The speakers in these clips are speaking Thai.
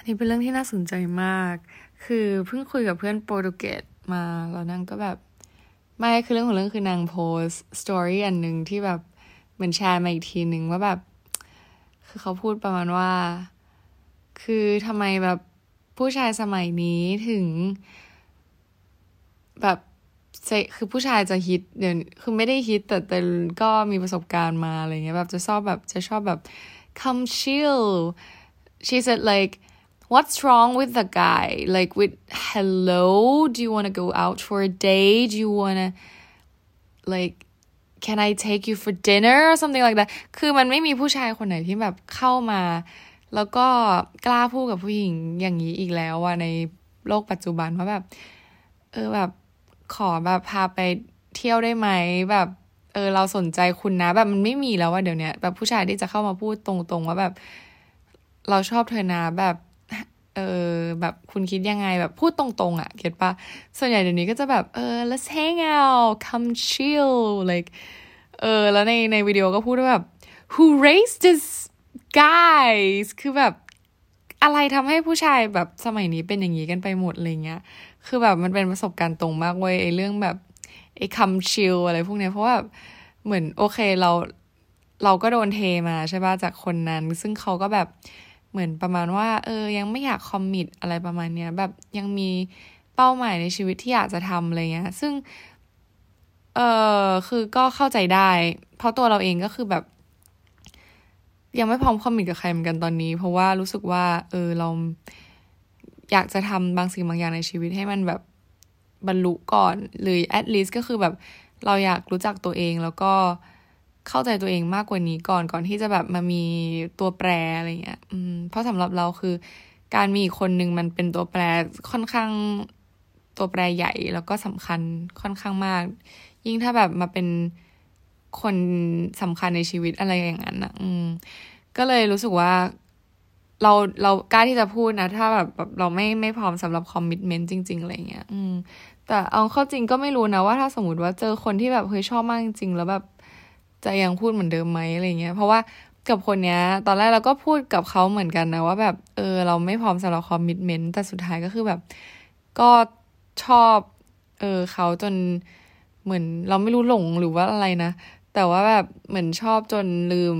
อันนี้เป็นเรื่องที่น่าสนใจมาก คือเพิ่งคุยกับเพื่อนโปรตุเกสมาแล้วนางก็แบบไม่คือเรื่องของเรื่องคือนางโพสสตอรี่อันหนึ่งที่แบบเหมือนแชร์มาอีกทีหนึ่งว่าแบบ คือเขาพูดประมาณว่า คือทำไมแบบผู้ชายสมัยนี้ถึง แบบคือผู้ชายจะฮิตเดี๋ยวคือไม่ได้ฮิตแต่แต่ก็มีประสบการณ์มาอะไรเงี้ยแบบจะชอบแบบจะชอบแบบ come chill she said like what's wrong with the guy like with hello do you want to go out for a date do you want to like can I take you for dinner or something like that คือมันไม่มีผู้ชายคนไหนที่แบบเข้ามา แล้วก็กล้าพูดกับผู้หญิงอย่างนี้อีกแล้วอะในโลกปัจจุบันว่าแบบ เออแบบขอแบบพาไปเที่ยวได้ไหมแบบ เออเราสนใจคุณนะ แบบมันไม่มีแล้วว่าเดี๋ยวนี้แบบผู้ชายที่จะเข้ามาพูดตรงๆว่าแบบ เราชอบเธอนะแบบ เออแบบคุณคิดยังไงแบบพูดตรงๆอะ่ะเก็ตปะส่วนใหญ่เดี๋ยวนี้ก็จะแบบเออ let's hang out come chill like เออแล้วในในวิดีโอก็พูดว่าแบบ who raised this guys คือแบบอะไรทำให้ผู้ชายแบบสมัยนี้เป็นอย่างนี้กันไปหมดอะไรเงี้ย คือแบบมันเป็นประสบการณ์ตรงมากเว้ยไอ้เรื่องแบบไอ้คำชิลอะไรพวกเนี้ยเพราะว่าเหมือนโอเคเราเราก็โดนเทมาใช่ป่ะจากคนนั้น ซึ่งเขาก็แบบ เหมือนประมาณว่า เออ ยังไม่อยากคอมมิตอะไรประมาณเนี้ย แบบยังมีเป้าหมายในชีวิตที่อยากจะทำอะไรเงี้ย ซึ่ง เออคือก็เข้าใจได้ เพราะตัวเราเองก็คือแบบ ยังไม่พร้อมคอมมิตกับใครเหมือนกันตอนนี้ เพราะว่ารู้สึกว่า เออ เราอยากจะทำบางสิ่งบางอย่างในชีวิตให้มันแบบบรรลุก่อน หรือ at least ก็คือแบบเราอยากรู้จักตัวเองแล้วก็เเข้าใจตัวเองมากกว่านี้ก่อนก่อนที่จะแบบมามีตัวแปรอะไรเงี้ยอืมเพราะสำหรับเราคือ การมีคนหนึ่งมันเป็นตัวแปรค่อนข้างตัวแปรใหญ่แล้วก็สำคัญค่อนข้างมาก ยิ่งถ้าแบบมาเป็นคนสำคัญในชีวิตอะไรอย่างนั้นอะอืม ก็เลยรู้สึกว่าเราเรากล้าที่จะพูดนะ ถ้าแบบแบบเราไม่ไม่พร้อมสำหรับคอมมิชเมนต์จริง ๆ อะไรเงี้ย อืม แต่เอาเข้าจริงก็ไม่รู้นะว่าถ้าสมมติว่าเจอคนที่แบบเฮ้ยชอบมากจริงๆ แล้วแบบ จะยังพูดเหมือนเดิมไหมอะไรเงี้ย เพราะว่ากับคนเนี้ย ตอนแรกเราก็พูดกับเขาเหมือนกันนะว่าแบบเออเราไม่พร้อมสำหรับคอมมิชเมนต์แต่สุดท้ายก็คือแบบ ก็ชอบเออเขาจนเหมือนเราไม่รู้หลงหรือว่าอะไรนะ แต่ว่าแบบเหมือนชอบจนลืม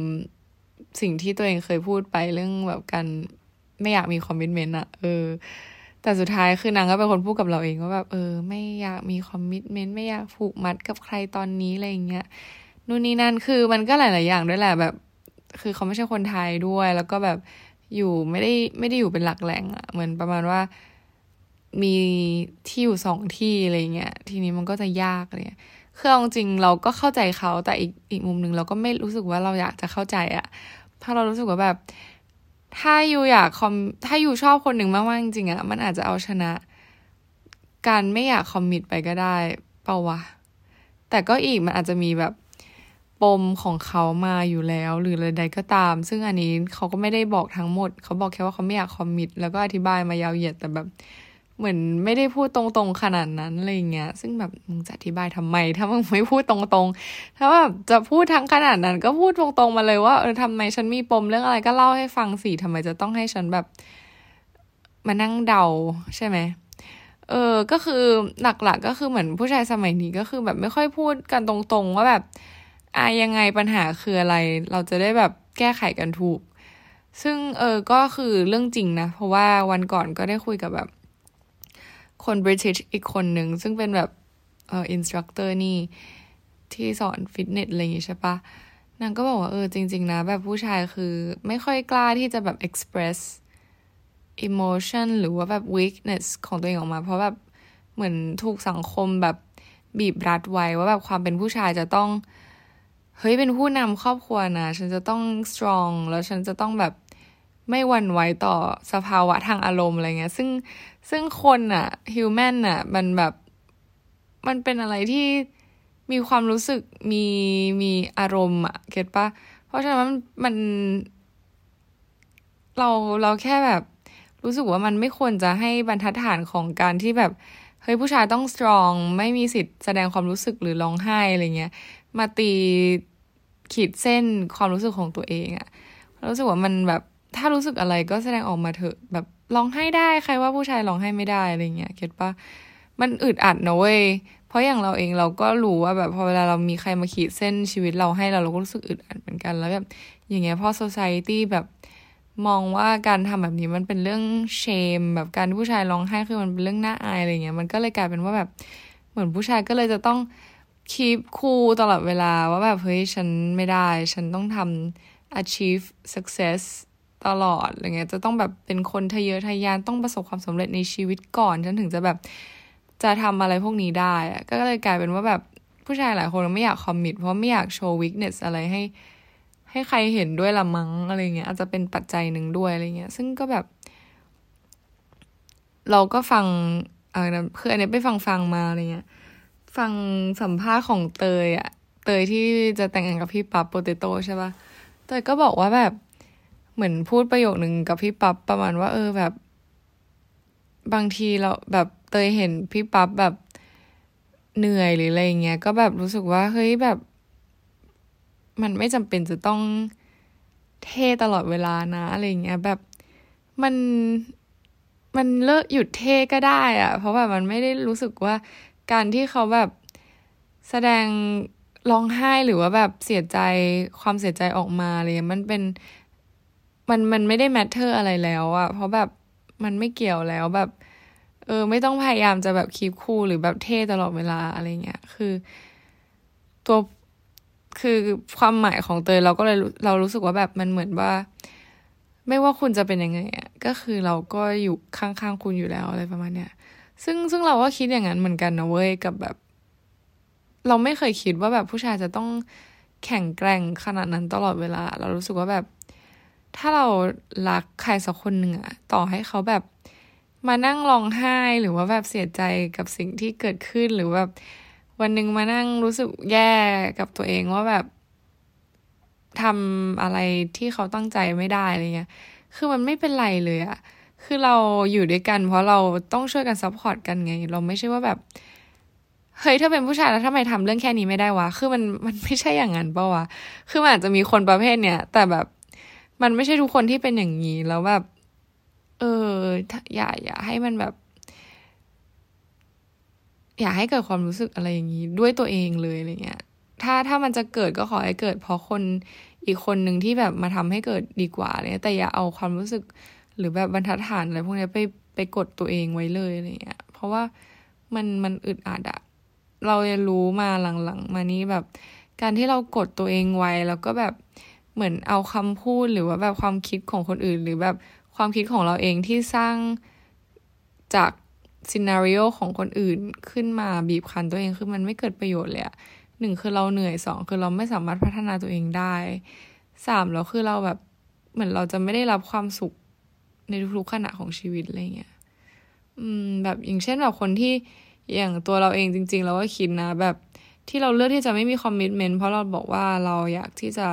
สิ่งที่ตัวเองเคยพูดไปเรื่องแบบการไม่อยากมีคอมมิชเมนต์อะเออ แต่สุดท้ายคือนางก็เป็นคนพูดกับเราเองว่าแบบเออ ไม่อยากมีคอมมิชเมนต์ไม่อยากผูกมัดกับใครตอนนี้อะไรเงี้ย นู่นนี่นั่นคือมันก็หลาย ๆ อย่างด้วยแหละแบบ คือเขาไม่ใช่คนไทยด้วย แล้วก็แบบอยู่ไม่ได้ไม่ได้อยู่เป็นหลักแหล่งอะเหมือนประมาณว่า มีที่อยู่สองที่อะไรเงี้ยทีนี้มันก็จะยากเลยคือเอาจริงเราก็เข้าใจเขาแต่อีกอีกมุมหนึ่งเราก็ไม่รู้สึกว่าเราอยากจะเข้าใจอะถ้าเรารู้สึกว่าแบบถ้าอยู่อยากคอมถ้าอยู่ชอบคนหนึ่งมากๆจริงอะมันอาจจะเอาชนะ การไม่อยากคอมมิตไปก็ได้เปล่าวะแต่ก็อีกมันอาจจะมีแบบ ปมของเขามาอยู่แล้ว หรืออะไรใดก็ตาม ซึ่งอันนี้เขาก็ไม่ได้บอกทั้งหมด เขาบอกแค่ว่าเขาไม่อยากคอมมิตแล้วก็อธิบายมายาวเหยียดแต่แบบเหมือนไม่ได้พูดตรงๆขนาดนั้นอะไรเงี้ย ซึ่งแบบมึงจะอธิบายทำไม ถ้ามึงไม่พูดตรงๆ ถ้าแบบจะพูดทั้งขนาดนั้น ก็พูดตรงๆมาเลยว่าเออทำไมฉันมีปมเรื่องอะไรก็เล่าให้ฟังสิทำไมจะต้องให้ฉันแบบมานั่งเดาใช่ไหมเออ ก็คือหลักๆกก็คือเหมือนผู้ชายสมัยนี้ก็คือแบบไม่ค่อยพูดกันตรงๆ ว่าแบบ อะยังไงปัญหาคืออะไร เราจะได้แบบแก้ไขกันถูก ซึ่งเออก็คือเรื่องจริงนะ เพราะว่าวันก่อนก็ได้คุยกับแบบ คน British อีกคนหนึ่ง ซึ่งเป็นแบบเออ instructor นี่ ที่สอนฟิตเนสอะไรอย่างงี้ใช่ปะนางก็บอกว่าเออจริง ๆ นะ แบบผู้ชายคือไม่ค่อยกล้าที่จะแบบ express emotion หรือว่าแบบ weakness ของตัวเองออกมา เพราะแบบเหมือนถูกสังคมแบบบีบรัดไว้ว่าแบบความเป็นผู้ชายจะต้อง เฮ้ยเป็นผู้นำครอบครัวนะ ฉันจะต้อง strong แล้วฉันจะต้องแบบไม่หวั่นไหวต่อสภาวะทางอารมณ์อะไรเงี้ย ซึ่งซึ่งคนอะฮิวแมนอะมันแบบมันเป็นอะไรที่มีความรู้สึกมีมีอารมณ์อะเก็ตปะเพราะฉะนั้นมันมันเราเราแค่แบบรู้สึกว่ามันไม่ควรจะให้บรรทัดฐานของการที่แบบ เฮ้ยผู้ชายต้องสตรอง ไม่มีสิทธิ์แสดงความรู้สึกหรือร้องไห้อะไรเงี้ย มาตีขีดเส้นความรู้สึกของตัวเองอะรู้สึกว่ามันแบบถ้ารู้สึกอะไรก็แสดงออกมาเถอะ แบบร้องไห้ได้ใครว่าผู้ชายร้องไห้ไม่ได้อะไรเงี้ยเก็ตปะมันอึดอัดนะเว้ยเพราะอย่างเราเองเราก็รู้ว่าแบบพอเวลาเรามีใครมาขีดเส้นชีวิตเราให้เราเราก็รู้สึกอึดอัดเหมือนกันแล้วแบบอย่างเงี้ยพอ society แบบมองว่าการทำแบบนี้มันเป็นเรื่องเชม แบบการผู้ชายร้องไห้คือมันเป็นเรื่องน่าอายอะไรเงี้ยมันก็เลยกลายเป็นว่าแบบเหมือนผู้ชายก็เลยจะต้อง คีปคูลตลอดเวลาว่าแบบเฮ้ยฉันไม่ได้ ฉันต้องทำ achieve success ตลอดอะไรเงี้ยจะต้องแบบเป็นคนทะเยอทะยานต้องประสบความสำเร็จในชีวิตก่อน ฉันถึงจะแบบจะทำอะไรพวกนี้ได้อะก็เลยกลายเป็นว่าแบบผู้ชายหลายคนไม่อยากคอมมิตเพราะไม่อยากโชว์วิกเนสอะไรให้ ให้ใครเห็นด้วยละมั้งอะไรเงี้ยอาจจะเป็นปัจจัยหนึ่งด้วยอะไรเงี้ย ซึ่งก็แบบ เราก็ฟังเออคืออันนี้ไปฟังฟังมาอะไรเงี้ย ฟังสัมภาษณ์ของเตยอะเตยที่จะแต่งงานกับพี่ปั๊บโปเตโต้ใช่ปะเตยก็บอกว่าแบบเหมือนพูดประโยคหนึ่งกับพี่ปั๊บประมาณว่า เออแบบ บางทีเราแบบเตยเห็นพี่ปั๊บแบบเหนื่อยหรืออะไรเงี้ยก็แบบรู้สึกว่าเฮ้ยแบบ มันไม่จำเป็นจะต้องเท่ตลอดเวลานะอะไรเงี้ยแบบมันมันเลิกหยุดเท่ก็ได้อะเพราะแบบมันไม่ได้รู้สึกว่า การที่เขาแบบแสดงร้องไห้หรือว่าแบบเสียใจความเสียใจออกมาอะไรเงี้ยมันเป็นมันมันไม่ได้ matter อะไรแล้วอะเพราะแบบมันไม่เกี่ยวแล้วแบบ เออ ไม่ต้องพยายามจะแบบ keep cool หรือแบบเท่ตลอดเวลาอะไรเงี้ยคือ ตัวคือความหมายของเตยเราก็เลยเรารู้สึกว่าแบบมันเหมือนว่า ไม่ว่าคุณจะเป็นยังไงอะก็คือเราก็อยู่ข้างๆคุณอยู่แล้วอะไรประมาณเนี้ย ซึ่งซึ่งเราก็คิดอย่างนั้นเหมือนกันนะเว้ยกับแบบ เราไม่เคยคิดว่าแบบผู้ชายจะต้องแข่งแกร่งขนาดนั้นตลอดเวลา เรารู้สึกว่าแบบ ถ้าเรารักใครสักคนหนึ่งอะต่อให้เขาแบบมานั่งร้องไห้หรือว่าแบบเสียใจกับสิ่งที่เกิดขึ้นหรือแบบวันหนึ่งมานั่งรู้สึกแย่กับตัวเองว่าแบบทำอะไรที่เขาตั้งใจไม่ได้อะไรเงี้ย คือมันไม่เป็นไรเลยอะ คือเราอยู่ด้วยกัน เพราะเราต้องช่วยกัน support กันไง เราไม่ใช่ว่าแบบเฮ้ยถ้าเป็นผู้ชายแล้วทำไมทำเรื่องแค่นี้ไม่ได้วะ คือมันมันไม่ใช่อย่างนั้นปะวะ คือมันอาจจะมีคนประเภทเนี้ยแต่แบบมันไม่ใช่ทุกคนที่เป็นอย่างนี้แล้วแบบ เอออย่าอย่าให้มันแบบ อย่าให้เกิดความรู้สึกอะไรอย่างนี้ ด้วยตัวเองเลยอะไรเงี้ย ถ้าถ้ามันจะเกิดก็ขอให้เกิด เพราะคนอีกคนหนึ่งที่แบบมาทำให้เกิดดีกว่าเนี่ยแต่อย่าเอาความรู้สึก หรือแบบบรรทัดฐานอะไรพวกนี้ไปไปกดตัวเองไว้เลยอะไรเงี้ย เพราะว่ามันมันอึดอัดอะเราจะรู้มาหลังๆ มานี้แบบ การที่เรากดตัวเองไว้แล้วก็แบบเหมือนเอาคำพูดหรือว่าแบบความคิดของคนอื่น หรือแบบความคิดของเราเองที่สร้างจากซีนารีโอของคนอื่นขึ้นมาบีบคั้นตัวเองคือมันไม่เกิดประโยชน์เลยอะหนึ่งคือเราเหนื่อยสองคือเราไม่สามารถพัฒนาตัวเองได้สามแล้วคือเราแบบเหมือนเราจะไม่ได้รับความสุข ในทุกๆขณะของชีวิตอะไรเงี้ยอืมแบบอย่างเช่นแบบคนที่อย่างตัวเราเองจริง ๆ เราก็คิดนะ แบบที่เราเลือกที่จะไม่มีคอมมิชเมนต์เพราะเราบอกว่าเราอยากที่จะ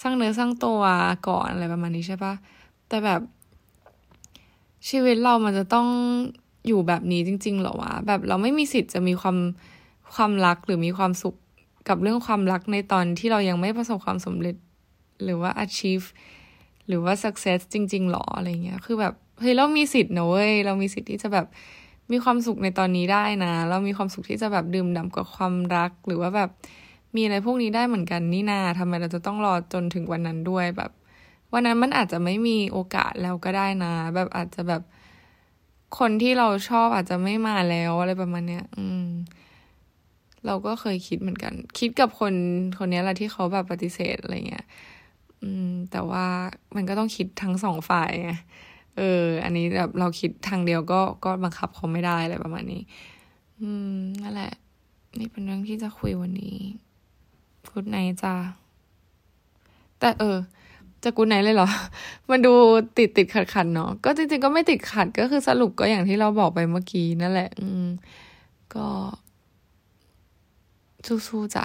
สร้างเนื้อสร้างตัวก่อนอะไรประมาณนี้ใช่ปะแต่แบบ ชีวิตเรามันจะต้องอยู่แบบนี้จริง ๆหรอวะแบบเราไม่มีสิทธิ์จะมีความความรักหรือมีความสุขกับเรื่องความรักในตอนที่เรายังไม่ประสบความสำเร็จ หรือว่า achieve หรือว่า success จริง ๆหรออะไรเงี้ย คือแบบเฮ้ยเรามีสิทธิ์นะเว้ยเรามีสิทธิ์ที่จะแบบมีความสุขในตอนนี้ได้นะ เรามีความสุขที่จะแบบดื่มด่ำกับความรัก หรือว่าแบบมีอะไรพวกนี้ได้เหมือนกันนี่นาทำไมเราจะต้องรอจนถึงวันนั้นด้วยแบบ วันนั้นมันอาจจะไม่มีโอกาสแล้วก็ได้นะ แบบอาจจะแบบคนที่เราชอบอาจจะไม่มาแล้วอะไรประมาณเนี้ย อืม เราก็เคยคิดเหมือนกัน คิดกับคนคนนี้แหละที่เขาแบบปฏิเสธอะไรเงี้ย อืม แต่ว่ามันก็ต้องคิดทั้งสองฝ่ายไงเออ อันนี้แบบเราคิดทางเดียวก็ก็บังคับเขาไม่ได้อะไรประมาณนี้ อืมนั่นแหละ นี่เป็นเรื่องที่จะคุยวันนี้กูดไนจ้าแต่เออ จะกูดไนเลยเหรอ มันดูติดติดขัดขัดเนาะก็จริงๆก็ไม่ติดขัดก็คือสรุปก็อย่างที่เราบอกไปเมื่อกี้นั่นแหละ อืม ก็สู้ๆจ้ะ